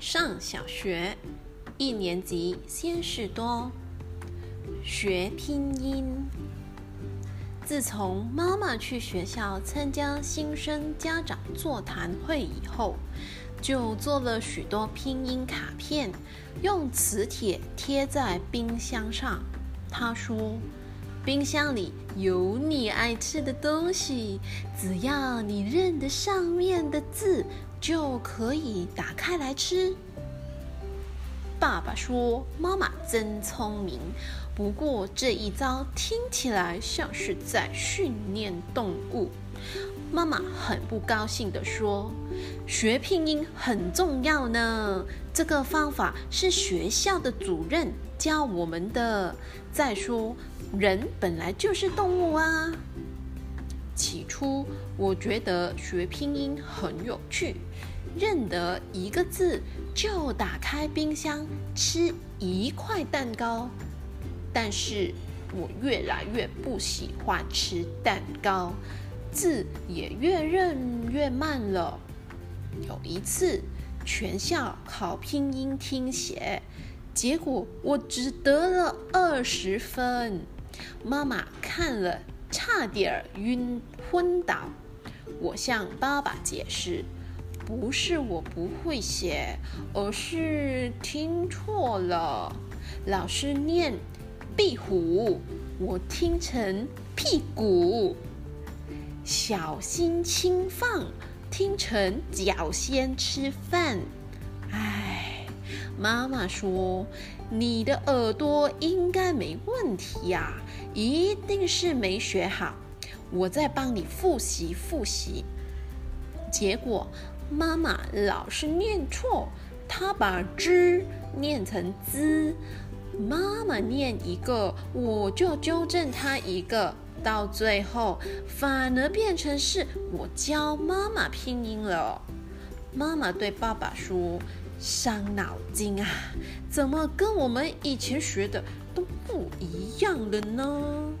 上小学一年级，先是多学拼音。自从妈妈去学校参加新生家长座谈会以后，就做了许多拼音卡片，用磁铁贴在冰箱上。她说：“冰箱里有你爱吃的东西，只要你认得上面的字，就可以打开来吃。”爸爸说：“妈妈真聪明，不过这一招听起来像是在训练动物。”妈妈很不高兴地说：“学拼音很重要呢，这个方法是学校的主任教我们的。再说，人本来就是动物啊。”起初，我觉得学拼音很有趣。认得一个字就打开冰箱吃一块蛋糕，但是我越来越不喜欢吃蛋糕，字也越认越慢了。有一次全校考拼音听写，结果我只得了二十分，妈妈看了差点晕昏倒。我向爸爸解释。不是我不会写，而是听错了。老师念壁虎，我听成屁股；小心轻放，听成脚先吃饭。妈妈说你的耳朵应该没问题呀，一定是没学好。我再帮你复习复习。结果。妈妈老是念错，她把“之”念成“滋”。妈妈念一个，我就纠正她一个，到最后反而变成是我教妈妈拼音了。妈妈对爸爸说：“伤脑筋啊，怎么跟我们以前学的都不一样了呢？”